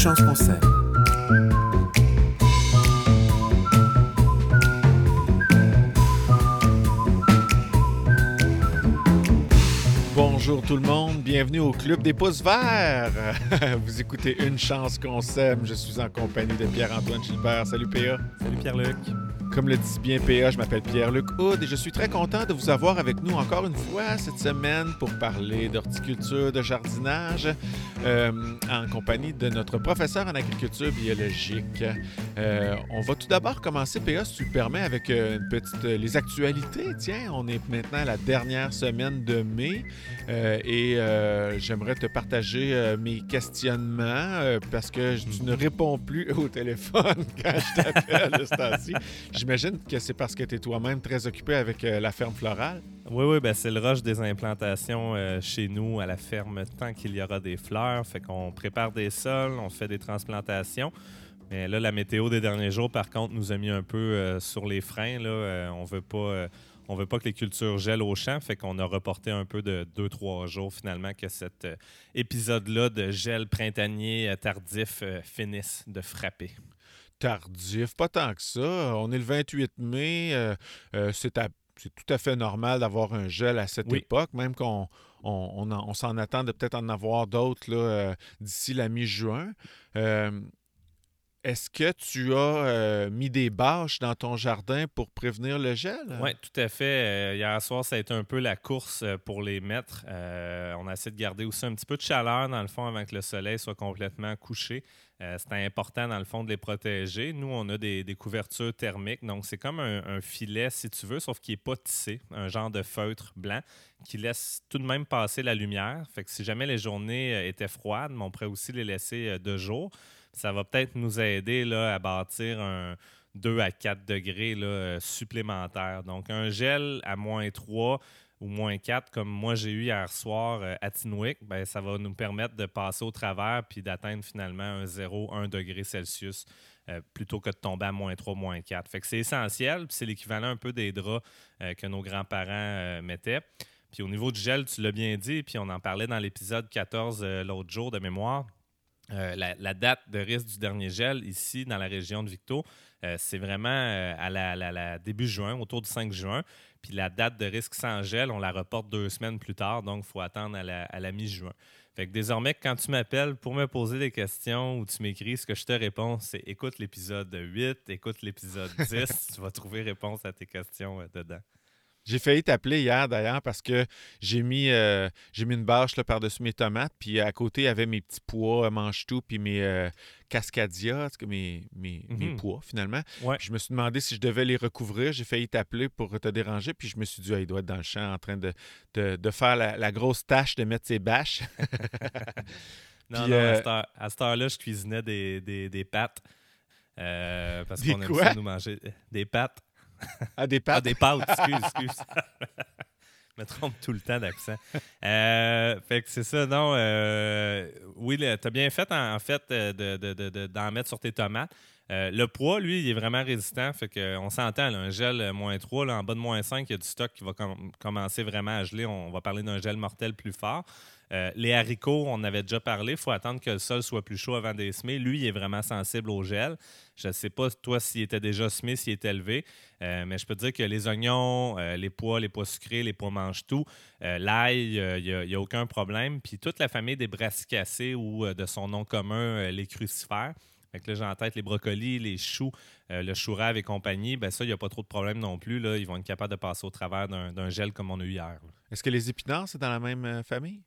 chance qu'on s'aime. Bonjour tout le monde, bienvenue au Club des pouces verts. Vous écoutez Une chance qu'on s'aime. Je suis en compagnie de Pierre-Antoine Gilbert. Salut PA. Salut Pierre-Luc. Comme le dit bien PA, je m'appelle Pierre-Luc Houd et je suis très content de vous avoir avec nous encore une fois cette semaine pour parler d'horticulture, de jardinage, euh, en compagnie de notre professeur en agriculture biologique. Euh, on va tout d'abord commencer, PA, si tu permets, avec euh, une petite, les actualités. Tiens, on est maintenant à la dernière semaine de mai et j'aimerais te partager mes questionnements parce que tu ne réponds plus au téléphone quand je t'appelle de ce. J'imagine que c'est parce que tu es toi-même très occupé avec euh, la ferme florale. Oui, oui, ben c'est le rush des implantations euh, chez nous à la ferme tant qu'il y aura des fleurs. Fait qu'on prépare des sols, on fait des transplantations. Mais là, la météo des derniers jours, par contre, nous a mis un peu euh, sur les freins. Là. on veut pas. on veut pas que les cultures gèlent au champ, fait qu'on a reporté un peu de deux, trois jours finalement que cet épisode-là de gel printanier tardif finisse de frapper tardif, pas tant que ça. On est le 28 mai. Euh, euh, c'est, tout à fait normal d'avoir un gel à cette époque, même qu'on on, s'en attend de peut-être en avoir d'autres euh, d'ici la mi-juin. Est-ce que tu as mis des bâches dans ton jardin pour prévenir le gel? Oui, tout à fait. hier soir, ça a été un peu la course pour les mettre. on a essayé de garder aussi un petit peu de chaleur, dans le fond, avant que le soleil soit complètement couché. Euh, c'est important, dans le fond, de les protéger. Nous, on a des, couvertures thermiques. Donc, c'est comme un, filet, si tu veux, sauf qu'il n'est pas tissé, un genre de feutre blanc qui laisse tout de même passer la lumière. Fait que si jamais les journées euh, étaient froides, on pourrait aussi les laisser euh, de jour. Ça va peut-être nous aider là, à bâtir un 2 à 4 degrés là, supplémentaires. Donc, un gel à moins 3 ou moins 4, comme moi j'ai eu hier soir euh, à Tinwick, ben, ça va nous permettre de passer au travers puis d'atteindre finalement un 0, 1 degré Celsius euh, plutôt que de tomber à moins 3, moins 4. Fait que c'est essentiel, c'est l'équivalent un peu des draps euh, que nos grands-parents mettaient. Puis au niveau du gel, tu l'as bien dit, puis on en parlait dans l'épisode 14 l'autre jour de mémoire. La, date de risque du dernier gel ici dans la région de Victo, c'est vraiment à la, la, début juin, autour du 5 juin. Puis la date de risque sans gel, on la reporte deux semaines plus tard, donc il faut attendre à la, mi-juin. Fait que désormais, quand tu m'appelles pour me poser des questions ou tu m'écris, ce que je te réponds, c'est écoute l'épisode 8, écoute l'épisode 10, tu vas trouver réponse à tes questions euh, dedans. J'ai failli t'appeler hier d'ailleurs parce que j'ai mis, euh, j'ai mis une bâche par-dessus mes tomates, puis à côté, il y avait mes petits pois, euh, mange-tout, puis mes euh, cascadia, mes, mes, mes, mhm. pois finalement. Je me suis demandé si je devais les recouvrir. J'ai failli t'appeler pour te déranger, puis je me suis dit, ah, il doit être dans le champ en train de, de, faire la, grosse tâche de mettre ses bâches. non, non, à cette heure-là, je cuisinais des, des, des pâtes. parce qu'on aime ça nous manger des pâtes. Ah, des pâtes. Ah, des pâtes, excuse, excuse. Je me trompe tout le temps d'accent. Euh, fait que c'est ça, non. Euh, oui, tu as bien fait, en, fait, euh, d'en de, mettre sur tes tomates. le poids, lui, il est vraiment résistant. Fait qu'on s'entend, un gel moins 3, là, en bas de moins 5, il y a du stock qui va commencer vraiment à geler. On va parler d'un gel mortel plus fort. Euh, les haricots, on avait déjà parlé, il faut attendre que le sol soit plus chaud avant de semer. Lui, il est vraiment sensible au gel. Je ne sais pas, toi, s'il était déjà semé, s'il est élevé, euh, mais je peux te dire que les oignons, euh, les pois, les pois sucrés, les pois mangent tout. L'ail, il n'y a, aucun problème. Puis toute la famille des brassicacées ou de son nom commun, les crucifères. Fait là, j'ai en tête les brocolis, les choux, le chou rave et compagnie. Ben ça, il n'y a pas trop de problème non plus. Là. Ils vont être capables de passer au travers d'un gel comme on a eu hier. Est-ce que les épinards, c'est dans la même famille?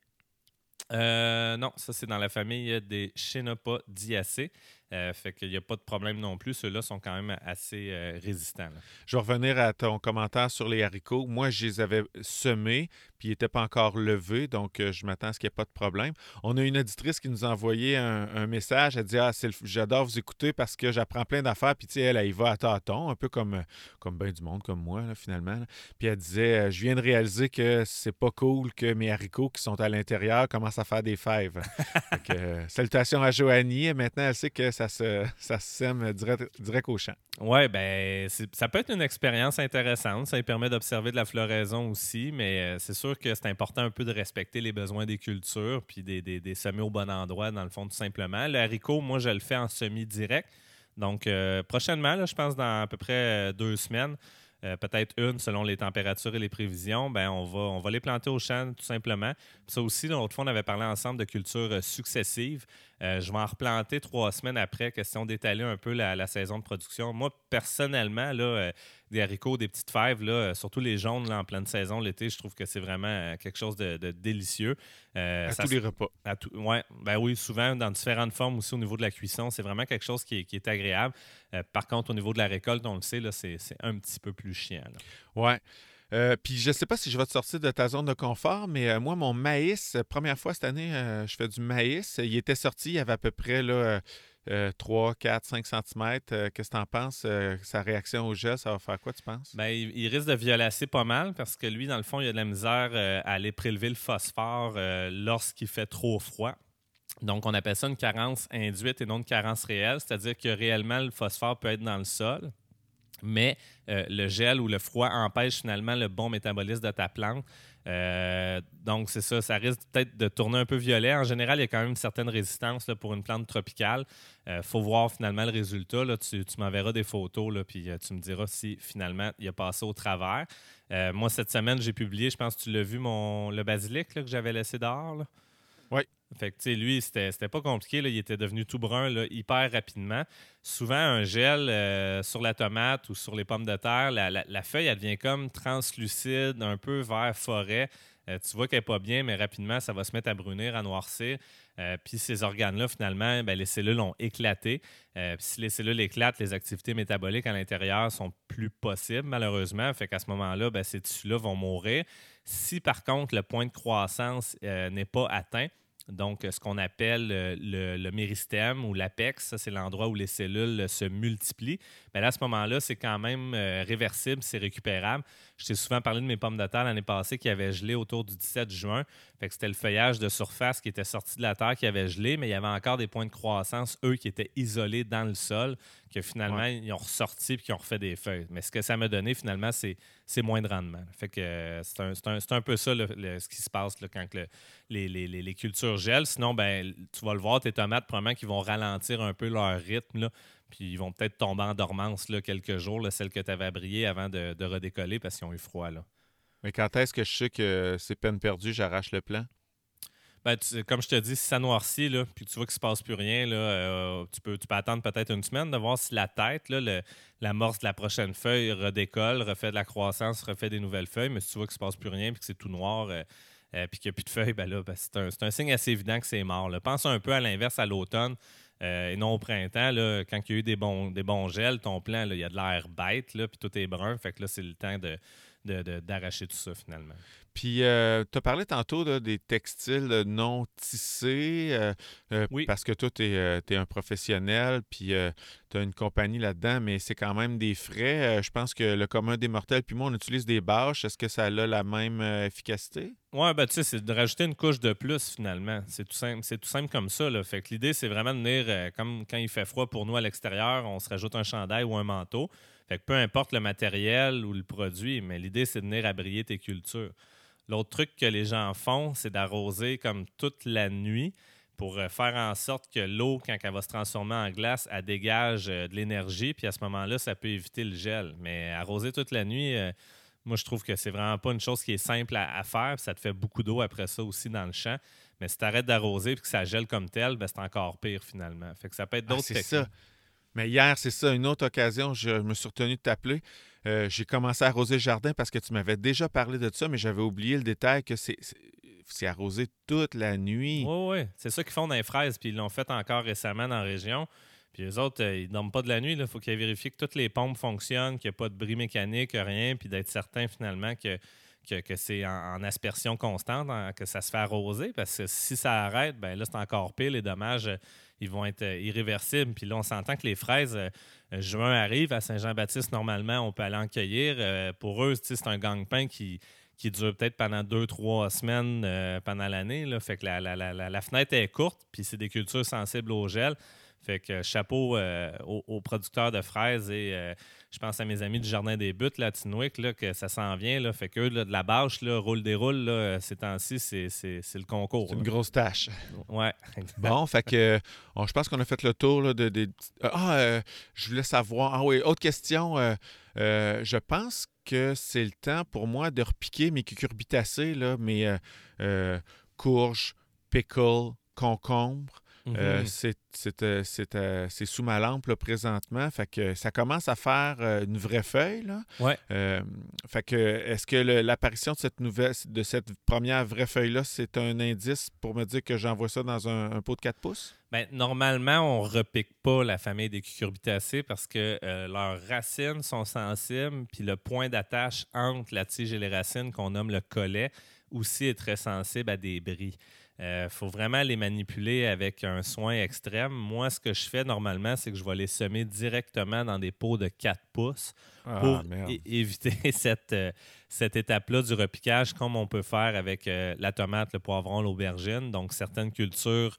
Euh, non, ça c'est dans la famille des Chenopodiacées. Euh, fait qu'il n'y a pas de problème non plus. Ceux-là sont quand même assez euh, résistants. Je vais revenir à ton commentaire sur les haricots. Moi, je les avais semés, puis ils n'étaient pas encore levés, donc euh, je m'attends à ce qu'il n'y ait pas de problème. On a une auditrice qui nous a envoyé un, message. Elle dit Ah, j'adore vous écouter parce que j'apprends plein d'affaires. Puis, tu sais, elle, elle, y va à tâtons, un peu comme, comme bien du monde, comme moi, finalement. Puis, elle disait Je viens de réaliser que c'est pas cool que mes haricots qui sont à l'intérieur commencent à faire des fèves. salutations à Joanie. Maintenant, elle sait que ça se, ça sème direct, direct au champ. Oui, ben ça peut être une expérience intéressante. Ça permet d'observer de la floraison aussi, mais euh, c'est sûr que c'est important un peu de respecter les besoins des cultures puis des, des, semis au bon endroit, dans le fond, tout simplement. Le haricot, moi, je le fais en semi direct. Donc, euh, prochainement, je pense dans à peu près deux semaines, euh, peut-être une selon les températures et les prévisions, ben on va, on va les planter au champ tout simplement. ça aussi, l'autre fois, on avait parlé ensemble de cultures euh, successives. Euh, je vais en replanter trois semaines après, question d'étaler un peu la, saison de production. Moi, personnellement, là, des haricots, des petites fèves, là, surtout les jaunes en pleine saison l'été, je trouve que c'est vraiment quelque chose de, délicieux. à tous les repas. ouais, ben oui, souvent dans différentes formes aussi au niveau de la cuisson. C'est vraiment quelque chose qui est agréable. Euh, par contre, au niveau de la récolte, on le sait, c'est un petit peu plus chiant. Oui. Euh, puis je ne sais pas si je vais te sortir de ta zone de confort, mais euh, moi, mon maïs, première fois cette année, je fais du maïs. Il était sorti, il y avait à peu près là, 3, 4, 5 cm. Qu'est-ce que tu en penses? sa réaction au gel, ça va faire quoi, tu penses? Bien, il, risque de violacer pas mal parce que lui, dans le fond, il a de la misère à aller prélever le phosphore lorsqu'il fait trop froid. Donc, on appelle ça une carence induite et non une carence réelle, c'est-à-dire que réellement, le phosphore peut être dans le sol, mais euh, le gel ou le froid empêche finalement le bon métabolisme de ta plante. Euh, donc, c'est ça, ça risque peut-être de tourner un peu violet. En général, il y a quand même une certaine résistance pour une plante tropicale. Il euh, faut voir finalement le résultat. Là. Tu, m'enverras des photos, là, puis tu me diras si finalement il a passé au travers. moi, cette semaine, j'ai publié, je pense que tu l'as vu, mon, le basilic que j'avais laissé dehors. Oui. Fait que, lui, c'était pas compliqué. Là. Il était devenu tout brun là, hyper rapidement. Souvent, un gel euh, sur la tomate ou sur les pommes de terre, la, feuille, elle devient comme translucide, un peu vert forêt. Euh, tu vois qu'elle n'est pas bien, mais rapidement, ça va se mettre à brunir, à noircir. Euh, puis ces organes-là, finalement, ben, les cellules ont éclaté. si les cellules éclatent, les activités métaboliques à l'intérieur sont plus possibles, malheureusement. Fait qu'à ce moment-là, ben, ces tissus-là vont mourir. Si par contre le point de croissance n'est pas atteint, donc, ce qu'on appelle euh, le, le, méristème ou l'apex, c'est l'endroit où les cellules euh, se multiplient. Mais là, à ce moment-là, c'est quand même euh, réversible, c'est récupérable. Je t'ai souvent parlé de mes pommes de terre l'année passée qui avaient gelé autour du 17 juin. Fait que c'était le feuillage de surface qui était sorti de la terre qui avait gelé, mais il y avait encore des points de croissance, eux, qui étaient isolés dans le sol, que finalement, ils ont ressorti et qui ont refait des feuilles. Mais ce que ça m'a donné, finalement, c'est, moins de rendement. Fait que c'est, un, peu ça ce qui se passe quand les, les, cultures Sinon, ben, tu vas le voir, tes tomates, probablement, qui vont ralentir un peu leur rythme. Là. Puis ils vont peut-être tomber en dormance là, quelques jours, là, celles que tu avais briller avant de, redécoller parce qu'ils ont eu froid. Là. Mais quand est-ce que je sais que c'est peine perdue, j'arrache le plan? Ben, comme je te dis, si ça noircit, là, puis tu vois qu'il ne se passe plus rien, là, euh, tu, peux, tu peux attendre peut-être une semaine de voir si la tête, l'amorce de la prochaine feuille redécolle, refait de la croissance, refait des nouvelles feuilles. Mais si tu vois qu'il ne se passe plus rien puis que c'est tout noir, euh, euh, puis qu'il n'y a plus de feuilles, ben là, ben, c'est, un, un, signe assez évident que c'est mort. Pense un peu à l'inverse à l'automne. Euh, et non au printemps, là, quand il y a eu des bons, des bons gels, ton plan, il y a de l'air bête, puis tout est brun. Fait que là, c'est le temps de, d'arracher tout ça finalement. Puis, euh, tu as parlé tantôt des textiles non tissés, euh, euh, oui. parce que toi, tu es, un professionnel, puis tu as une compagnie là-dedans, mais c'est quand même des frais. je pense que le commun des mortels, puis moi, on utilise des bâches. Est-ce que ça a la même efficacité? Oui, ben, tu sais, c'est de rajouter une couche de plus finalement. C'est tout simple, c'est tout simple comme ça. Là. Fait que l'idée, c'est vraiment de venir, comme quand il fait froid pour nous à l'extérieur, on se rajoute un chandail ou un manteau. Fait que peu importe le matériel ou le produit, mais l'idée, c'est de venir abrier tes cultures. L'autre truc que les gens font, c'est d'arroser comme toute la nuit pour euh, faire en sorte que l'eau, quand elle va se transformer en glace, elle dégage euh, de l'énergie. Puis à ce moment-là, ça peut éviter le gel. Mais arroser toute la nuit, euh, moi, je trouve que c'est vraiment pas une chose qui est simple à, faire. ça te fait beaucoup d'eau après ça aussi dans le champ. Mais si tu arrêtes d'arroser et que ça gèle comme tel, ben, c'est encore pire finalement. Fait que ça peut être ah, d'autres techniques. Ça. Mais hier, c'est ça, une autre occasion, je me suis retenu de t'appeler. Euh, j'ai commencé à arroser le jardin parce que tu m'avais déjà parlé de ça, mais j'avais oublié le détail que c'est c'est arrosé toute la nuit. Oui, oui. C'est ça qu'ils font dans les fraises, puis ils l'ont fait encore récemment dans la région. Puis les autres, euh, ils ne dorment pas de la nuit. Il faut qu'ils vérifient que toutes les pompes fonctionnent, qu'il n'y a pas de bris mécanique, rien, puis d'être certain finalement que, que, c'est en, aspersion constante, que ça se fait arroser. Parce que si ça arrête, ben là, c'est encore pire. Les dommages, euh, ils vont être irréversibles. Puis là, on s'entend que les fraises, euh, juin arrive, à Saint-Jean-Baptiste, normalement, on peut aller en cueillir. Euh, pour eux, c'est un gang-pain qui, qui dure peut-être pendant deux, trois semaines euh, pendant l'année. Fait que la, fenêtre est courte, puis c'est des cultures sensibles au gel. Fait que chapeau aux, producteurs de fraises et je pense à mes amis du Jardin des Buttes, là, Tinwick, là, que ça s'en vient. Là, fait que de la bâche, là, roule déroule, là, ces temps-ci, c'est, le concours. C'est une grosse tâche. Ouais. Bon, fait que je pense qu'on a fait le tour là, de, Ah, je voulais savoir. Ah oui, autre question. je pense que c'est le temps pour moi de repiquer mes cucurbitacées, là, mes euh, euh, courges, pickles, concombres. Euh, mhm. c'est sous ma lampe présentement. Fait que ça commence à faire une vraie feuille. Là. Ouais. fait que est-ce que l'apparition de cette nouvelle de cette première vraie feuille-là, c'est un indice pour me dire que j'envoie ça dans un, pot de 4 pouces? Bien, normalement, on ne repique pas la famille des cucurbitacées parce que leurs racines sont sensibles, puis le point d'attache entre la tige et les racines, qu'on nomme le collet, aussi est très sensible à des bris. Il euh, faut vraiment les manipuler avec un soin extrême. Moi, ce que je fais normalement, c'est que je vais les semer directement dans des pots de 4 pouces ah, pour éviter cette, euh, cette étape-là du repiquage, comme on peut faire avec euh, la tomate, le poivron, l'aubergine. Donc, certaines cultures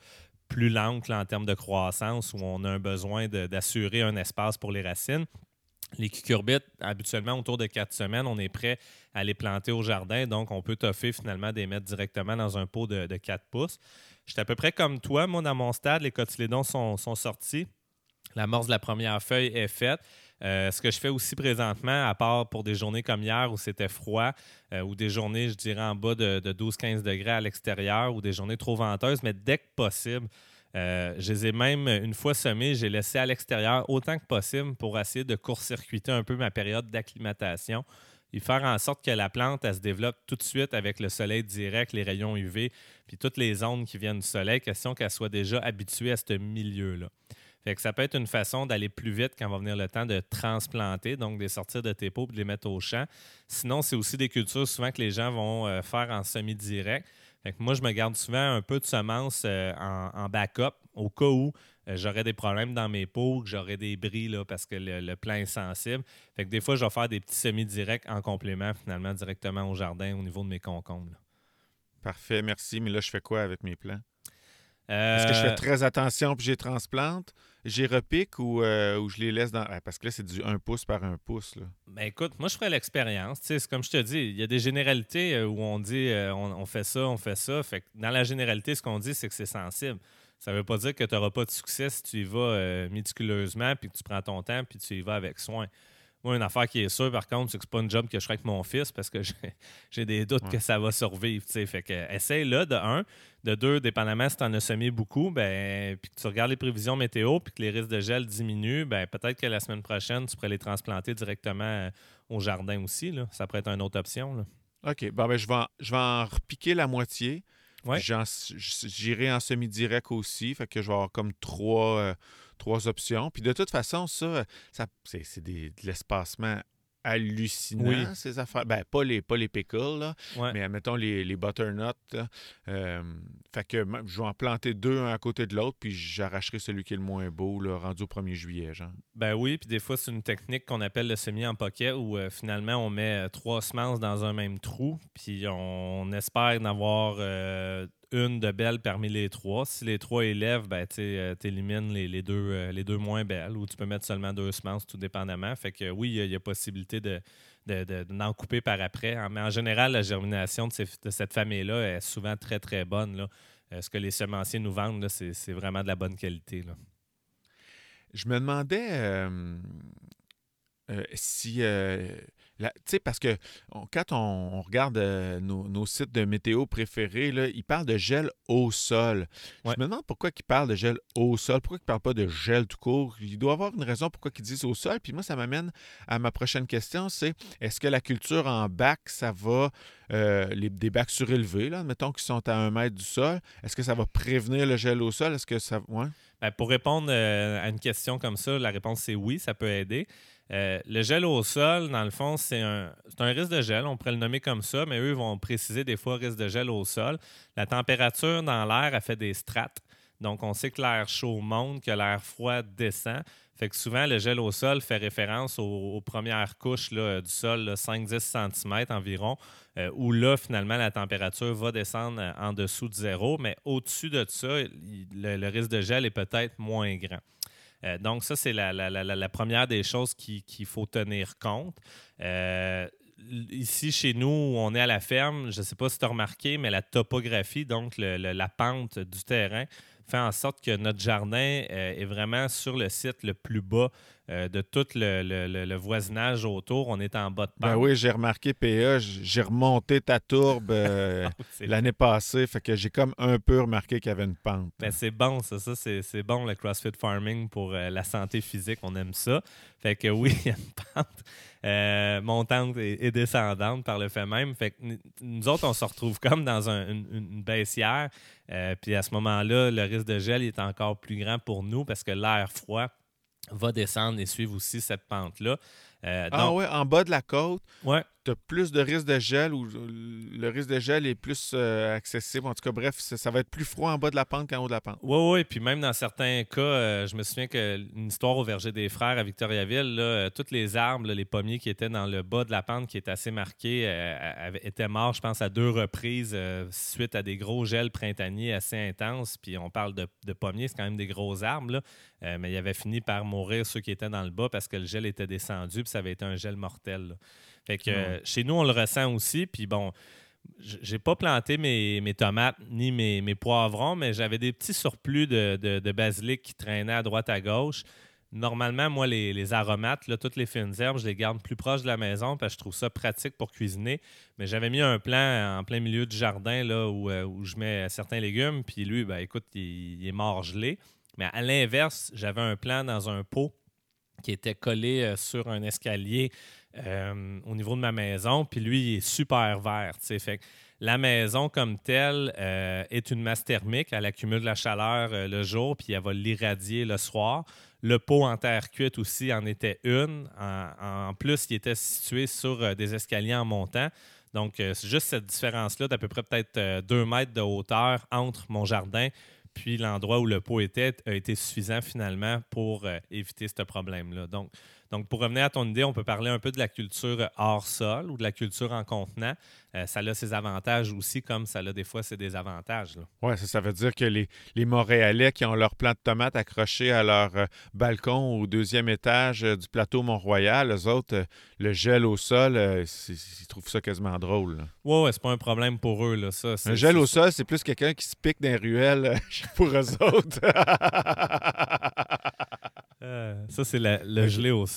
plus lentes en termes de croissance où on a un besoin d'assurer un espace pour les racines. Les cucurbites, habituellement, autour de quatre semaines, on est prêt à les planter au jardin. Donc, on peut toffer finalement des mettre directement dans un pot de, de 4 pouces. J'étais à peu près comme toi. Moi, dans mon stade, les cotylédons sont, sont sortis. L'amorce de la première feuille est faite. Euh, ce que je fais aussi présentement, à part pour des journées comme hier où c'était froid, euh, ou des journées, je dirais, en bas de, de 12-15 degrés à l'extérieur, ou des journées trop venteuses, mais dès que possible, euh, je les ai même, une fois semés, j'ai laissé à l'extérieur autant que possible pour essayer de court-circuiter un peu ma période d'acclimatation et faire en sorte que la plante elle se développe tout de suite avec le soleil direct, les rayons UV, puis toutes les ondes qui viennent du soleil, question qu'elle soit déjà habituée à ce milieu-là. Fait ça peut être une façon d'aller plus vite quand va venir le temps de transplanter, donc de les sortir de tes pots et de les mettre au champ. Sinon, c'est aussi des cultures souvent que les gens vont euh, faire en semi-direct moi, je me garde souvent un peu de semences euh, en, backup au cas où euh, j'aurais des problèmes dans mes pots, que j'aurais des bris parce que le, le, plan est sensible. Fait que des fois, je vais faire des petits semis directs en complément, finalement, directement au jardin au niveau de mes concombres. Parfait, merci. Mais là, je fais quoi avec mes plants? Est-ce que je fais euh, très attention puis j'ai transplante? J'ai repique ou, ou, je les laisse dans. Parce que là, c'est du 1 pouce par 1 pouce. Là? Ben écoute, moi, je ferais l'expérience. C'est comme je te dis, il y a des généralités où on dit on, fait ça, on fait ça. Fait que dans la généralité, ce qu'on dit, c'est que c'est sensible. Ça ne veut pas dire que tu n'auras pas de succès si tu y vas méticuleusement puis que tu prends ton temps puis tu y vas avec soin. Moi, une affaire qui est sûre, par contre, c'est que c'est pas une job que je ferai avec mon fils parce que j'ai des doutes que ça va survivre. Fait que essaye là, de un. De deux, dépendamment si tu en as semé beaucoup, ben, puis que tu regardes les prévisions météo, puis que les risques de gel diminuent, ben, peut-être que la semaine prochaine, tu pourrais les transplanter directement euh, au jardin aussi. Là. Ça pourrait être une autre option. Là. OK. Bon, ben, je, vais en, je vais en repiquer la moitié. J'irai en semi-direct aussi. Fait que je vais avoir comme trois, euh, trois options. Puis de toute façon, ça, ça c'est de l'espacement hallucinant, ces affaires. Ben, pas les, pas les pickles, là, mais mettons les, les butternuts. Euh, fait que je vais en planter deux un à côté de l'autre, puis j'arracherai celui qui est le moins beau, là, rendu au 1er juillet, genre. Ben oui, puis des fois, c'est une technique qu'on appelle le semi en pocket, où euh, finalement, on met trois semences dans un même trou, puis on, espère en avoir euh, une de belle parmi les trois. Si les trois élèves, ben, tu euh, élimines les, deux, euh, les deux moins belles ou tu peux mettre seulement deux semences, tout dépendamment. Fait que oui, il y, a possibilité de, d'en couper par après. Mais en général, la germination de, cette famille-là est souvent très, très bonne. Là. Euh, ce que les semenciers nous vendent, c'est, vraiment de la bonne qualité. Je me demandais si tu sais, parce que quand on, regarde euh, nos, sites de météo préférés, là, ils parlent de gel au sol. Je me demande pourquoi ils parlent de gel au sol. Pourquoi ils ne parlent pas de gel tout court? Il doit y avoir une raison pourquoi ils disent au sol. Puis moi, ça m'amène à ma prochaine question, c'est est-ce que la culture en bac, ça va, euh, les, des bacs surélevés, là, mettons qu'ils sont à un mètre du sol, est-ce que ça va prévenir le gel au sol? Est-ce que ça... Ouais? Ben, pour répondre euh, à une question comme ça, la réponse c'est oui, ça peut aider. Euh, le gel au sol, dans le fond, c'est un, risque de gel, on pourrait le nommer comme ça, mais eux vont préciser des fois risque de gel au sol. La température dans l'air a fait des strates. Donc, on sait que l'air chaud monte, que l'air froid descend. Fait que souvent, le gel au sol fait référence aux, premières couches du sol, 5-10 cm environ, euh, où là, finalement, la température va descendre euh, en dessous de zéro, mais au-dessus de ça, le, risque de gel est peut-être moins grand. Euh, donc, ça, c'est la, première des choses qu'il faut tenir compte. ici, chez nous, où on est à la ferme, je ne sais pas si tu as remarqué, mais la topographie, donc la pente du terrain, fait en sorte que notre jardin est vraiment sur le site le plus bas euh, de tout le, voisinage autour. On est en bas de ben pente. Ben oui, j'ai remarqué, PA, j'ai remonté ta tourbe euh, ah, l'année passée, fait que j'ai comme un peu remarqué qu'il y avait une pente. Ben c'est bon, ça, ça c'est bon le CrossFit Farming pour euh, la santé physique, on aime ça. Fait que oui, il y a une pente montante et, descendante par le fait même. Fait que nous autres, on se retrouve comme dans une, une, baissière. puis à ce moment-là, le risque de gel est encore plus grand pour nous parce que l'air froid va descendre et suivre aussi cette pente-là. Euh, ah oui, en bas de la côte, ouais. Tu plus de risque de gel ou le risque de gel est plus euh, accessible. En tout cas, bref, ça, va être plus froid en bas de la pente qu'en haut de la pente. Oui, oui. Puis même dans certains cas, euh, je me souviens qu'une histoire au verger des frères à Victoriaville, là, toutes les arbres, les pommiers qui étaient dans le bas de la pente, qui est assez marqué, étaient morts, je pense, à deux reprises suite à des gros gels printaniers assez intenses. Puis on parle de, pommiers, c'est quand même des gros arbres. Euh, mais il avait fini par mourir ceux qui étaient dans le bas parce que le gel était descendu, puis ça avait été un gel mortel. Fait que euh, chez nous, on le ressent aussi. Puis bon, j'ai pas planté mes, tomates ni mes, poivrons, mais j'avais des petits surplus de, basilic qui traînaient à droite à gauche. Normalement, moi, les, aromates, là, toutes les fines herbes, je les garde plus proches de la maison parce que je trouve ça pratique pour cuisiner. Mais j'avais mis un plan en plein milieu du jardin là, où, euh, je mets certains légumes. Puis lui, ben, écoute, il est mort gelé. Mais à l'inverse, j'avais un plan dans un pot qui était collé euh, sur un escalier euh, au niveau de ma maison. Puis lui, il est super vert. Fait la maison comme telle euh, est une masse thermique. Elle accumule la chaleur le jour, puis elle va l'irradier le soir. Le pot en terre cuite aussi en était une. En, plus, il était situé sur des escaliers en montant. Donc, c'est juste cette différence-là d'à peu près peut-être deux mètres de hauteur entre mon jardin puis l'endroit où le pot était a été suffisant finalement pour euh, éviter ce problème-là. Donc, donc, pour revenir à ton idée, on peut parler un peu de la culture hors sol ou de la culture en contenant. Euh, ça a ses avantages aussi, comme ça a des fois ses désavantages. Oui, ça, ça, veut dire que les, les, Montréalais qui ont leur plant de tomates accroché à leur euh, balcon au deuxième étage du plateau Mont-Royal, eux autres, le gel au sol, ils trouvent ça quasiment drôle. Oui, ouais, c'est pas un problème pour eux. Là, ça, un gel au sol, c'est plus quelqu'un qui se pique dans les ruelles pour eux autres. Euh, ça, c'est le gelé au sol.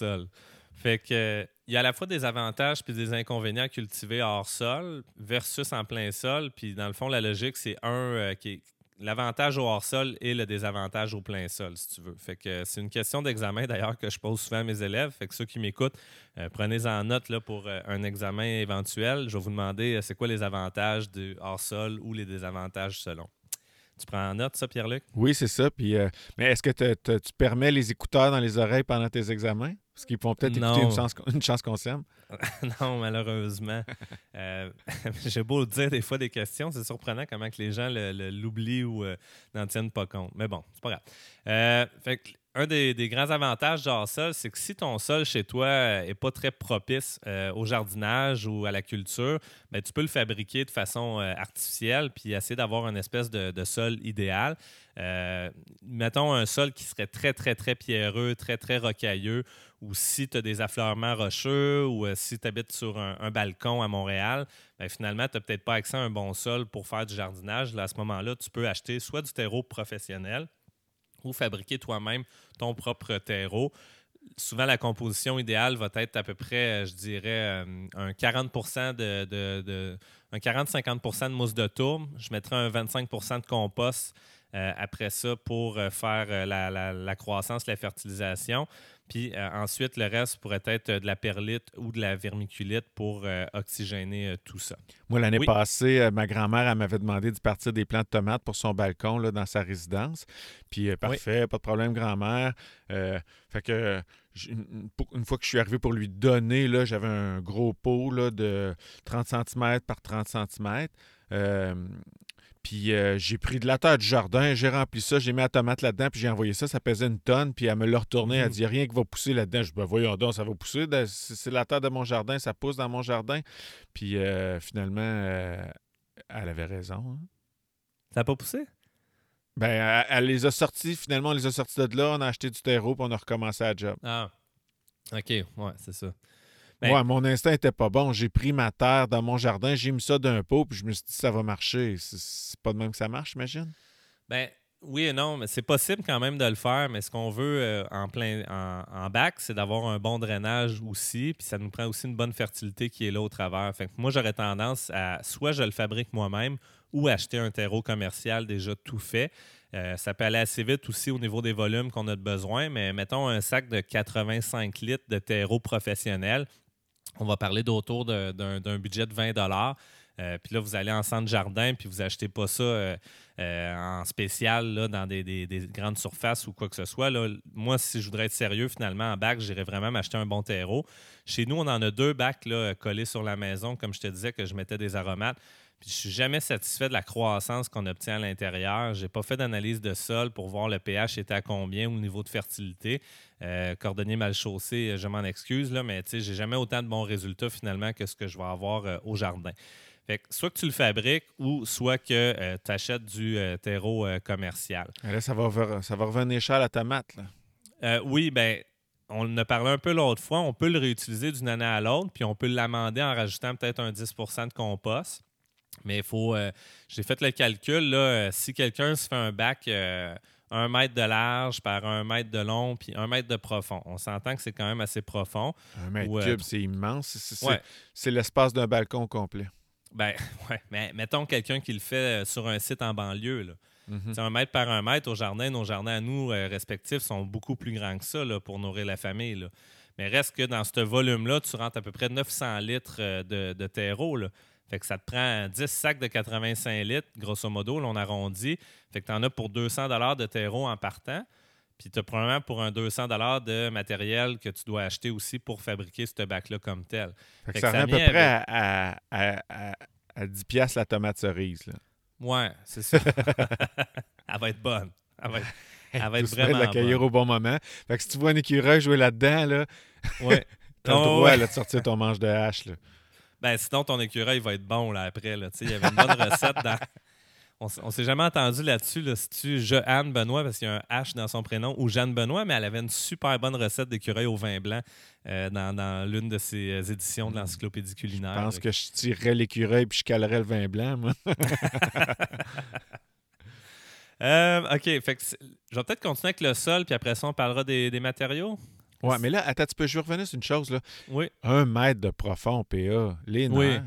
Fait que il y a à la fois des avantages puis des inconvénients à cultiver hors sol versus en plein sol. Puis dans le fond, la logique, c'est un euh, qui l'avantage au hors-sol et le désavantage au plein sol, si tu veux. Fait que c'est une question d'examen d'ailleurs que je pose souvent à mes élèves. Fait que ceux qui m'écoutent, euh, prenez-en note pour un examen éventuel. Je vais vous demander c'est quoi les avantages du hors-sol ou les désavantages selon. Tu prends en note, ça, Pierre-Luc? Oui, c'est ça. Puis, euh, mais est-ce que tu permets les écouteurs dans les oreilles pendant tes examens? Parce qu'ils vont peut-être écouter une chance, une chance qu'on s'aime. non, malheureusement. euh, J'ai beau dire des fois des questions, c'est surprenant comment que les gens l'oublient ou euh, n'en tiennent pas compte. Mais bon, c'est pas grave. Euh, fait que un des, grands avantages genre sol, c'est que si ton sol chez toi n'est pas très propice euh, au jardinage ou à la culture, ben, tu peux le fabriquer de façon euh, artificielle puis essayer d'avoir une espèce de, sol idéal. Euh, mettons un sol qui serait très, très, très pierreux, très, très rocailleux, ou si tu as des affleurements rocheux, ou si tu habites sur un, balcon à Montréal, ben, finalement, tu n'as peut-être pas accès à un bon sol pour faire du jardinage. à ce moment-là, tu peux acheter soit du terreau professionnel, fabriquer toi-même ton propre terreau. Souvent, la composition idéale va être à peu près, je dirais, euh, un 40 de, un 40-50% de mousse de tourbe. Je mettrai un 25% de compost euh, après ça pour euh, faire la, la, croissance, la fertilisation. Puis euh, ensuite, le reste pourrait être de la perlite ou de la vermiculite pour euh, oxygéner euh, tout ça. Moi, l'année passée, ma grand-mère m'avait demandé de partir des plants de tomates pour son balcon là, dans sa résidence. Puis parfait, pas de problème, grand-mère. fait que une, fois que je suis arrivé pour lui donner, j'avais un gros pot là, de 30 cm par 30 cm. Puis j'ai pris de la terre du jardin, j'ai rempli ça, j'ai mis la tomate là-dedans, puis j'ai envoyé ça, ça pesait une tonne, puis elle me l'a retourné, elle mhm. dit rien qui va pousser là-dedans. Je dis, ben voyons donc, ça va pousser, c'est la terre de mon jardin, ça pousse dans mon jardin. Puis finalement, elle avait raison. Hein. Ça n'a pas poussé? Ben, elle, les a sortis, finalement, on les a sortis de là, on a acheté du terreau, puis on a recommencé à job. Ah, OK, ouais, c'est ça. Ben ouais, mon instinct était pas bon. J'ai pris ma terre dans mon jardin, j'ai mis ça d'un pot, puis je me suis dit, ça va marcher. C'est pas de même que ça marche, j'imagine? Ben, oui et non, mais c'est possible quand même de le faire, mais ce qu'on veut euh, en plein en, bac, c'est d'avoir un bon drainage aussi, puis ça nous prend aussi une bonne fertilité qui est là au travers. Fait que moi, j'aurais tendance à soit je le fabrique moi-même ou acheter un terreau commercial déjà tout fait. Euh, ça peut aller assez vite aussi au niveau des volumes qu'on a de besoin, mais mettons un sac de 85 litres de terreau professionnel. On va parler d'autour d'un budget de 20 euh, puis là, vous allez en centre jardin, puis vous achetez pas ça euh, en spécial dans des, grandes surfaces ou quoi que ce soit. Moi, si je voudrais être sérieux, finalement, en bac, j'irais vraiment m'acheter un bon terreau. Chez nous, on en a deux bacs collés sur la maison, comme je te disais, que je mettais des aromates. Puis je suis jamais satisfait de la croissance qu'on obtient à l'intérieur. Je n'ai pas fait d'analyse de sol pour voir le pH était à combien au niveau de fertilité. Euh, cordonnier mal chaussé, je m'en excuse, là, mais j'ai jamais autant de bons résultats finalement que ce que je vais avoir euh, au jardin. Fait soit que tu le fabriques ou soit que euh, tu achètes du terreau commercial. là, ça va, ça va revenir cher à la tomate. Là. oui, ben on en a parlé un peu l'autre fois. On peut le réutiliser d'une année à l'autre, puis on peut l'amender en rajoutant peut-être un 10% de compost. Mais il faut. Euh, j'ai fait le calcul. Là, euh, si quelqu'un se fait un bac euh, un mètre de large par un mètre de long puis un mètre de profond, on s'entend que c'est quand même assez profond. Un mètre cube, c'est immense. C'est l'espace d'un balcon complet. Ben, ouais. Mais mettons quelqu'un qui le fait sur un site en banlieue. Là. Mm-hmm. Un mètre par un mètre au jardin, nos jardins à nous respectifs sont beaucoup plus grands que ça là, pour nourrir la famille. Là. Mais reste que dans ce volume-là, tu rentres à peu près 900 litres de, de terreau. Là. Fait que ça te prend 10 sacs de 85 litres, grosso modo, là, on arrondit. Fait que tu en as pour 200 de terreau en partant. Puis tu as probablement pour un 200 de matériel que tu dois acheter aussi pour fabriquer ce bac-là comme tel. Fait que ça, revient à peu près à, à, 10 piastres la tomate cerise. Là. Ouais, c'est ça. elle va être bonne. Elle va être, elle va être vraiment la bonne. au bon moment. Fait que si tu vois un écureuil jouer là-dedans, là, ouais. tu as le droit de sortir ton manche de hache. Là. Ben, sinon, ton écureuil va être bon là, après. Là. Il y avait une bonne recette dans. On, ne s'est jamais entendu là-dessus, là, si tu Jeanne Benoît, parce qu'il y a un H dans son prénom, ou Jeanne Benoît, mais elle avait une super bonne recette d'écureuil au vin blanc euh, dans, l'une de ses euh, éditions de hmm. l'encyclopédie culinaire. Je pense que je tirerais l'écureuil puis je calerais le vin blanc, moi. Euh, OK, fait que je vais peut-être continuer avec le sol, puis après ça, on parlera des matériaux? Ouais, mais là, attends, tu peux, je vais revenir sur une chose. Là. Oui. Un mètre de profond, PA. Les Oui.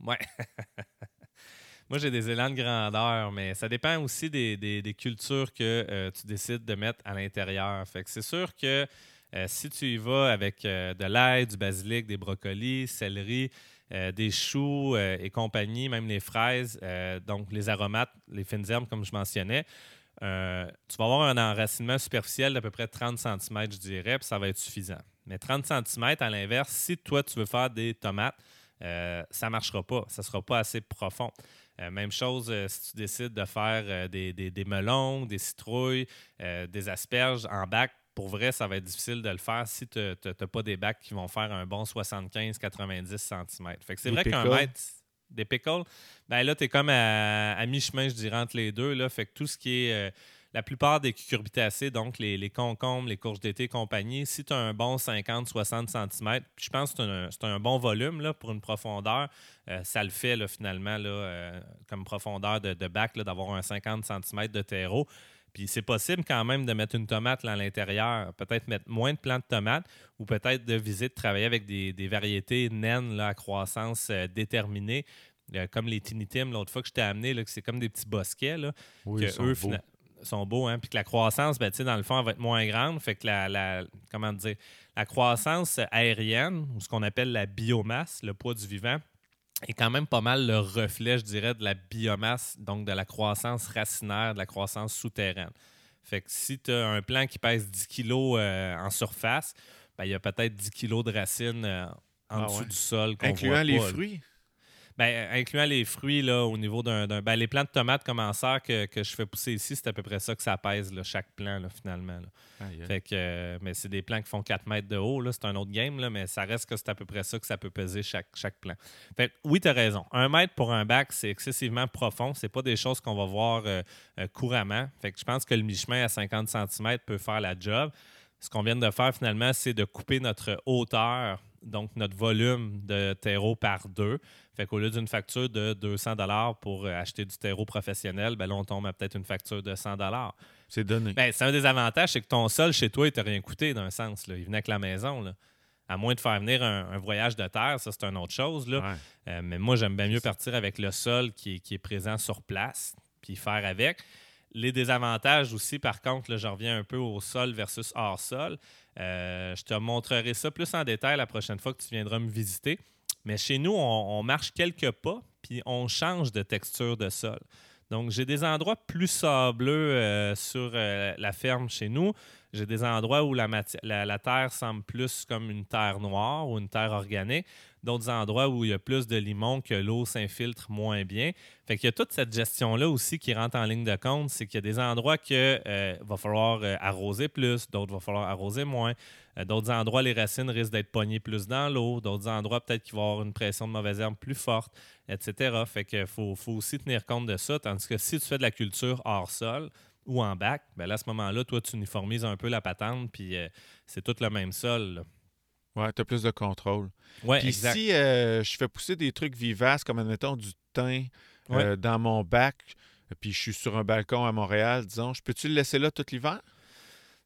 Ouais. Moi, j'ai des élans de grandeur, mais ça dépend aussi des, cultures que euh, tu décides de mettre à l'intérieur. Fait que c'est sûr que euh, si tu y vas avec euh, de l'ail, du basilic, des brocolis, céleri, des choux et compagnie, même les fraises, donc les aromates, les fines herbes, comme je mentionnais, euh, tu vas avoir un enracinement superficiel d'à peu près 30 cm, je dirais, puis ça va être suffisant. Mais 30 cm, à l'inverse, si toi, tu veux faire des tomates, euh, ça ne marchera pas. Ça ne sera pas assez profond. Euh, même chose si tu décides de faire des, melons, des citrouilles, des asperges en bac. Pour vrai, ça va être difficile de le faire si tu n'as pas des bacs qui vont faire un bon 75-90 cm. Fait que c'est vrai qu'un mètre des pickles, ben là, tu es comme à, mi-chemin, je dirais, entre les deux. Là. Fait que tout ce qui est. Euh, la plupart des cucurbitacées, donc les, concombres, les courges d'été et compagnie, si tu as un bon 50-60 cm, je pense que c'est un, bon volume là, pour une profondeur, euh, ça le fait là, finalement là, euh, comme profondeur de, bac d'avoir un 50 cm de terreau. Puis c'est possible quand même de mettre une tomate là, à l'intérieur, peut-être mettre moins de plants de tomates ou peut-être de viser de travailler avec des, variétés naines là, à croissance déterminée. Euh, comme les Tinitim, l'autre fois que je t'ai amené, là, que c'est comme des petits bosquets. Là, oui, que eux, beaux. sont beaux, hein, puis que la croissance, ben, dans le fond, elle va être moins grande. Fait que la, comment dire, la croissance aérienne, ou ce qu'on appelle la biomasse, le poids du vivant, est quand même pas mal le reflet, je dirais, de la biomasse, donc de la croissance racinaire, de la croissance souterraine. Fait que si tu as un plant qui pèse 10 kg euh, en surface, ben, il y a peut-être 10 kg de racines euh, en ah dessous du sol. Incluant les fruits? Ben, incluant les fruits là, au niveau d'un. Ben, les plants de tomates commenceurs que, que je fais pousser ici, c'est à peu près ça que ça pèse, là, chaque plant, là, finalement. là. Fait que, euh, mais c'est des plants qui font 4 mètres de haut, là, c'est un autre game, là, mais ça reste que c'est à peu près ça que ça peut peser chaque, chaque plant. Fait que, oui, tu as raison. Un mètre pour un bac, c'est excessivement profond. C'est pas des choses qu'on va voir euh, euh, couramment. Fait que je pense que le mi-chemin à 50 cm peut faire la job. Ce qu'on vient de faire finalement, c'est de couper notre hauteur, donc notre volume de terreau par deux. Fait qu'au lieu d'une facture de 200 pour euh, acheter du terreau professionnel, ben là, on tombe à peut-être une facture de 100 C'est donné. ben, c'est un des avantages, c'est que ton sol chez toi, il t'a rien coûté d'un sens. Là. Il venait avec la maison. Là. À moins de faire venir un, un voyage de terre, ça, c'est une autre chose. Là. Ouais. Euh, mais moi, j'aime bien mieux partir avec le sol qui est, qui est présent sur place, puis faire avec. Les désavantages aussi, par contre, là, je reviens un peu au sol versus hors sol. Euh, je te montrerai ça plus en détail la prochaine fois que tu viendras me visiter. Mais chez nous, on, marche quelques pas, puis on change de texture de sol. Donc, j'ai des endroits plus sableux euh, sur euh, la ferme chez nous. J'ai des endroits où la, terre semble plus comme une terre noire ou une terre organique. D'autres endroits où il y a plus de limon, que l'eau s'infiltre moins bien. Fait qu'il y a toute cette gestion-là aussi qui rentre en ligne de compte. C'est qu'il y a des endroits que euh, va falloir euh, arroser plus, d'autres va falloir arroser moins. Euh, d'autres endroits, les racines risquent d'être pognées plus dans l'eau. D'autres endroits, peut-être qu'il va y avoir une pression de mauvaise herbe plus forte, etc. Fait qu'il faut, faut aussi tenir compte de ça. Tandis que si tu fais de la culture hors sol ou en bac, ben là, à ce moment-là, toi, tu uniformises un peu la patente, puis euh, c'est tout le même sol. là. Ouais, tu as plus de contrôle. Ouais, Puis exact. si euh, je fais pousser des trucs vivaces, comme admettons du thym euh, dans mon bac, puis je suis sur un balcon à Montréal, disons, je peux-tu le laisser là tout l'hiver?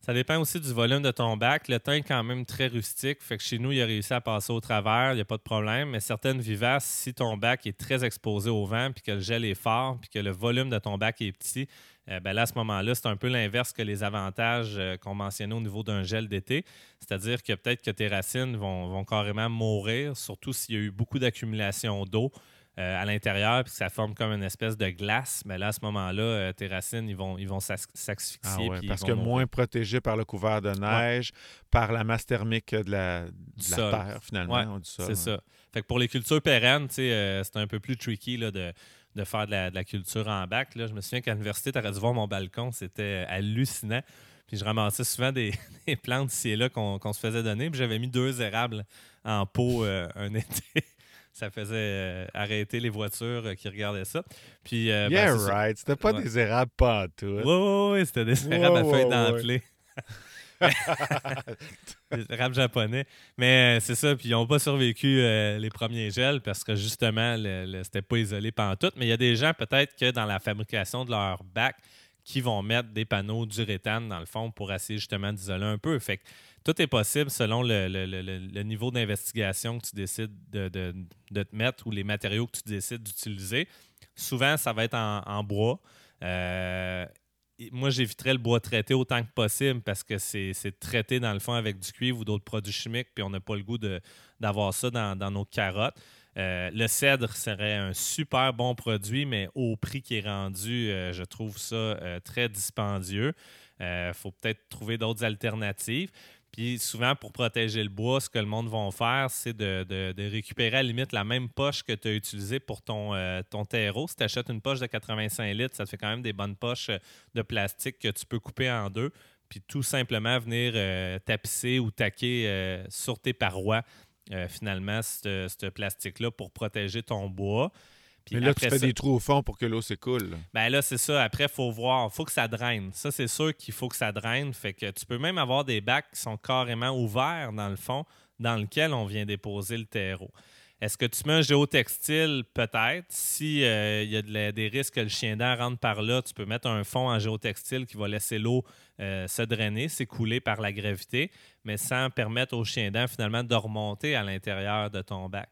Ça dépend aussi du volume de ton bac. Le thym est quand même très rustique. Fait que chez nous, il a réussi à passer au travers. Il n'y a pas de problème. Mais certaines vivaces, si ton bac est très exposé au vent, puis que le gel est fort, puis que le volume de ton bac est petit, euh, ben là, à ce moment-là, c'est un peu l'inverse que les avantages euh, qu'on mentionnait au niveau d'un gel d'été. C'est-à-dire que peut-être que tes racines vont, vont carrément mourir, surtout s'il y a eu beaucoup d'accumulation d'eau. Euh, à l'intérieur, puis ça forme comme une espèce de glace, mais là, à ce moment-là, euh, tes racines, ils vont, ils vont Ah s'asphyxier. ouais, ils parce que mourir. moins protégé par le couvert de neige, par la masse thermique de la, de la sol. terre, finalement. Ouais, du C'est ça. Fait que pour les cultures pérennes, euh, c'est un peu plus tricky là, de, de faire de la, de la culture en bac. Là. Je me souviens qu'à l'université, tu aurais dû voir mon balcon, c'était hallucinant. Puis je ramassais souvent des, des plantes ici et là qu'on se faisait donner. Puis j'avais mis deux érables en pot euh, un été. Ça faisait euh, arrêter les voitures euh, qui regardaient ça. Puis, euh, ben, Yeah, ça. right. C'était pas Ouais. des érables pas tout. Oui, oui, oui, c'était des érables à feuilles des érables japonais. Mais euh, c'est ça, puis ils n'ont pas survécu euh, les premiers gels parce que justement, c'était pas isolé pendant tout. Mais il y a des gens peut-être que dans la fabrication de leur bac qui vont mettre des panneaux d'uréthane dans le fond pour essayer justement d'isoler un peu. Fait tout est possible selon le, niveau d'investigation que tu décides de, te mettre ou les matériaux que tu décides d'utiliser. Souvent, ça va être en, bois. Euh, moi, j'éviterais le bois traité autant que possible parce que c'est traité dans le fond avec du cuivre ou d'autres produits chimiques, puis on n'a pas le goût d'avoir ça dans nos carottes. Euh, le cèdre serait un super bon produit, mais au prix qui est rendu, euh, je trouve ça euh, très dispendieux. Il faut peut-être trouver d'autres alternatives. Puis souvent, pour protéger le bois, ce que le monde va faire, c'est de, récupérer à la limite la même poche que tu as utilisée pour ton, terreau. Si tu achètes une poche de 85 litres, ça te fait quand même des bonnes poches de plastique que tu peux couper en deux. Puis tout simplement venir tapisser ou taquer sur tes parois, euh, finalement, ce plastique-là pour protéger ton bois. Puis Mais là, tu fais ça- des trous au fond pour que l'eau s'écoule. ben là, c'est ça. Après, il faut voir. Il faut que ça draine. Ça, c'est sûr qu'il faut que ça draine. Fait que tu peux même avoir des bacs qui sont carrément ouverts, dans le fond, dans lequel on vient déposer le terreau. Est-ce que tu mets un géotextile? Peut-être. Si euh, y a des risques que le chien dent rentre par là, tu peux mettre un fond en géotextile qui va laisser l'eau euh, se drainer, s'écouler par la gravité, mais sans permettre au chien dent finalement de remonter à l'intérieur de ton bac.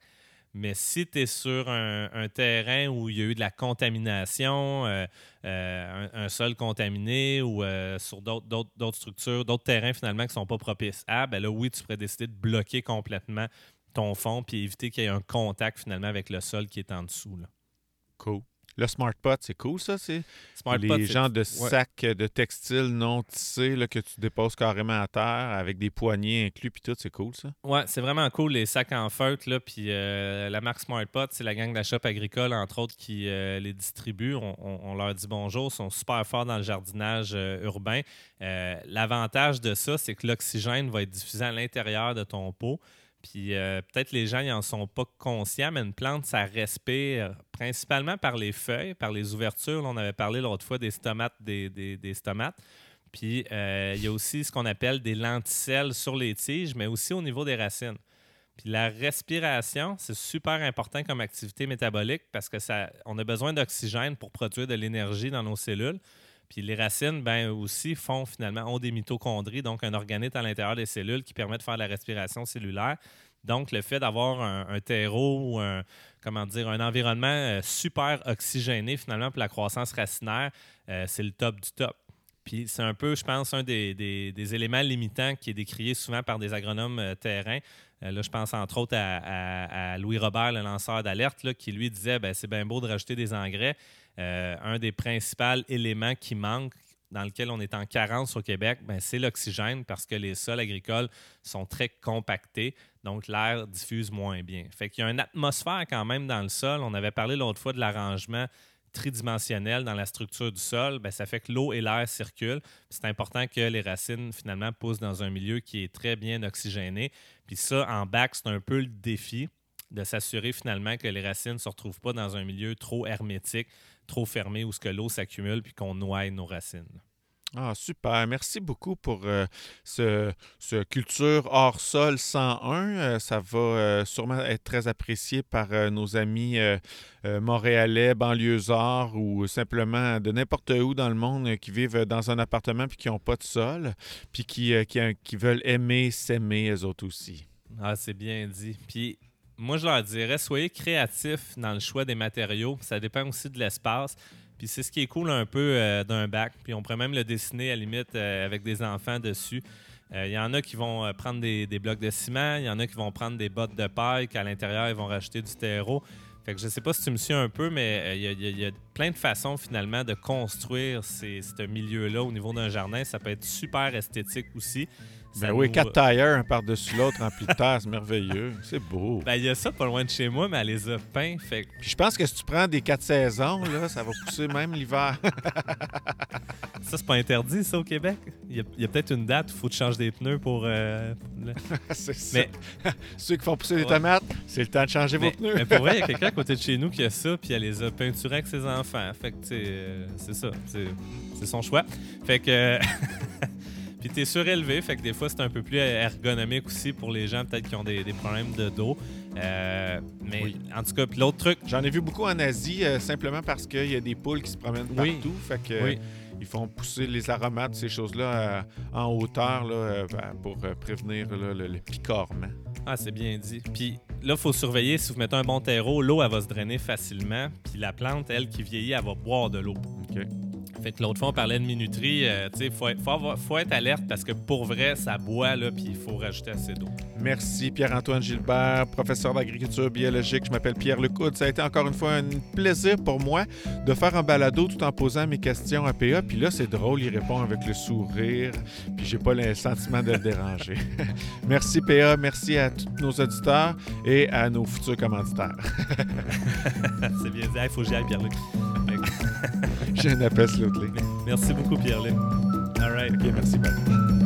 Mais si tu es sur un, terrain où il y a eu de la contamination, euh, un, sol contaminé ou sur d'autres structures, d'autres terrains finalement qui ne sont pas propices à, ben là, oui, tu pourrais décider de bloquer complètement ton fond puis éviter qu'il y ait un contact finalement avec le sol qui est en dessous. là. Cool. Le Smart Pot, c'est cool, ça. C'est les Pot, genres de ouais. sacs de textile non tissés là, que tu déposes carrément à terre avec des poignées inclus, puis tout. C'est cool, ça. Ouais, c'est vraiment cool, les sacs en feutre. Là, puis euh, la marque Smart Pot, c'est la gang de la Shop Agricole, entre autres, qui euh, les distribue. On, on- on leur dit bonjour. Ils sont super forts dans le jardinage euh, urbain. Euh, L'avantage de ça, c'est que l'oxygène va être diffusé à l'intérieur de ton pot. Puis euh, peut-être les gens n'en sont pas conscients, mais une plante, ça respire principalement par les feuilles, par les ouvertures. On avait parlé l'autre fois des stomates. Puis euh, il y a aussi ce qu'on appelle des lenticelles sur les tiges, mais aussi au niveau des racines. Puis la respiration, c'est super important comme activité métabolique parce que ça, on a besoin d'oxygène pour produire de l'énergie dans nos cellules. Puis les racines, ben aussi, font finalement, ont des mitochondries, donc un organite à l'intérieur des cellules qui permet de faire la respiration cellulaire. Donc, le fait d'avoir un, terreau ou un, comment dire, un environnement euh, super oxygéné finalement pour la croissance racinaire, euh, c'est le top du top. Puis c'est un peu, je pense, un des, éléments limitants qui est décrié souvent par des agronomes euh, terrain. Euh, là, je pense entre autres à, Louis Robert, le lanceur d'alerte, qui lui disait ben, c'est bien beau de rajouter des engrais. Euh, un des principaux éléments qui manque, dans lequel on est en carence au Québec, ben, c'est l'oxygène parce que les sols agricoles sont très compactés, donc l'air diffuse moins bien. Fait qu'il y a une atmosphère quand même dans le sol. On avait parlé l'autre fois de l'arrangement tridimensionnel dans la structure du sol, ben, ça fait que l'eau et l'air circulent. C'est important que les racines, finalement, poussent dans un milieu qui est très bien oxygéné. Puis ça, en bac, c'est un peu le défi de s'assurer finalement que les racines ne se retrouvent pas dans un milieu trop hermétique, trop fermé où ce que l'eau s'accumule puis qu'on noie nos racines. Ah, super. Merci beaucoup pour euh, ce, ce Culture hors sol 101. Euh, ça va euh, sûrement être très apprécié par euh, nos amis montréalais, banlieusards ou simplement de n'importe où dans le monde qui vivent dans un appartement puis qui n'ont pas de sol, puis qui, qui, qui veulent aimer, s'aimer, eux autres aussi. Ah, c'est bien dit. Puis moi, je leur dirais, soyez créatifs dans le choix des matériaux. Ça dépend aussi de l'espace. C'est ce qui est cool un peu euh, d'un bac. Puis on pourrait même le dessiner à limite euh, avec des enfants dessus. Euh, Il y en a qui vont prendre des, des blocs de ciment, il y en a qui vont prendre des bottes de paille, qu'à l'intérieur, ils vont rajouter du terreau. Fait que je sais pas si tu me suis un peu, mais il y y, a- plein de façons finalement de construire ce milieu-là au niveau d'un jardin. Ça peut être super esthétique aussi. Ben oui, nous- quatre tailleurs, un par-dessus l'autre, remplis de terre, c'est merveilleux. C'est beau. Ben, il y a ça pas loin de chez moi, mais elle les a peints. Fait Puis je pense que si tu prends des quatre saisons, là, ça va pousser même l'hiver. ça, c'est pas interdit, ça, au Québec? Il y a, peut-être une date où il faut que tu changes des pneus pour. euh, c'est ça. Mais- Ceux qui font pousser des tomates, c'est le temps de changer mais, vos pneus. mais pour vrai, il y a quelqu'un à côté de chez nous qui a ça, puis elle les a peinturés avec ses enfants. Fait que, euh, c'est ça. C'est c'est son choix. Fait que. Puis t'es surélevé, fait que des fois c'est un peu plus ergonomique aussi pour les gens peut-être qui ont des, des problèmes de dos. Euh, mais Oui. en tout cas, puis l'autre truc, J'en ai vu beaucoup en Asie, euh, simplement parce qu'il y a des poules qui se promènent Oui. partout. Fait que, Oui. ils font pousser les aromates, ces choses-là, euh, en hauteur là, ben, pour prévenir là, le, le picorement. Ah, c'est bien dit. Puis là, il faut surveiller si vous mettez un bon terreau, l'eau, elle va se drainer facilement. Puis la plante, elle, qui vieillit, elle va boire de l'eau. OK. Fait que l'autre fois, on parlait de minuterie. euh, tu sais, faut être alerte parce que pour vrai, ça boit, là, puis il faut rajouter assez d'eau. Merci Pierre-Antoine Gilbert, professeur d'agriculture biologique. Je m'appelle Pierre Lecoud. Ça a été encore une fois un plaisir pour moi de faire un balado tout en posant mes questions à PA. Puis là, c'est drôle, il répond avec le sourire. Puis j'ai pas le sentiment de le déranger. merci PA, merci à tous nos auditeurs et à nos futurs commanditaires. c'est bien dit. Il faut que j'y aille, Pierre-Luc. J'ai un appel, plaît. Merci beaucoup, Pierre-Luc. All right. OK, merci. bye.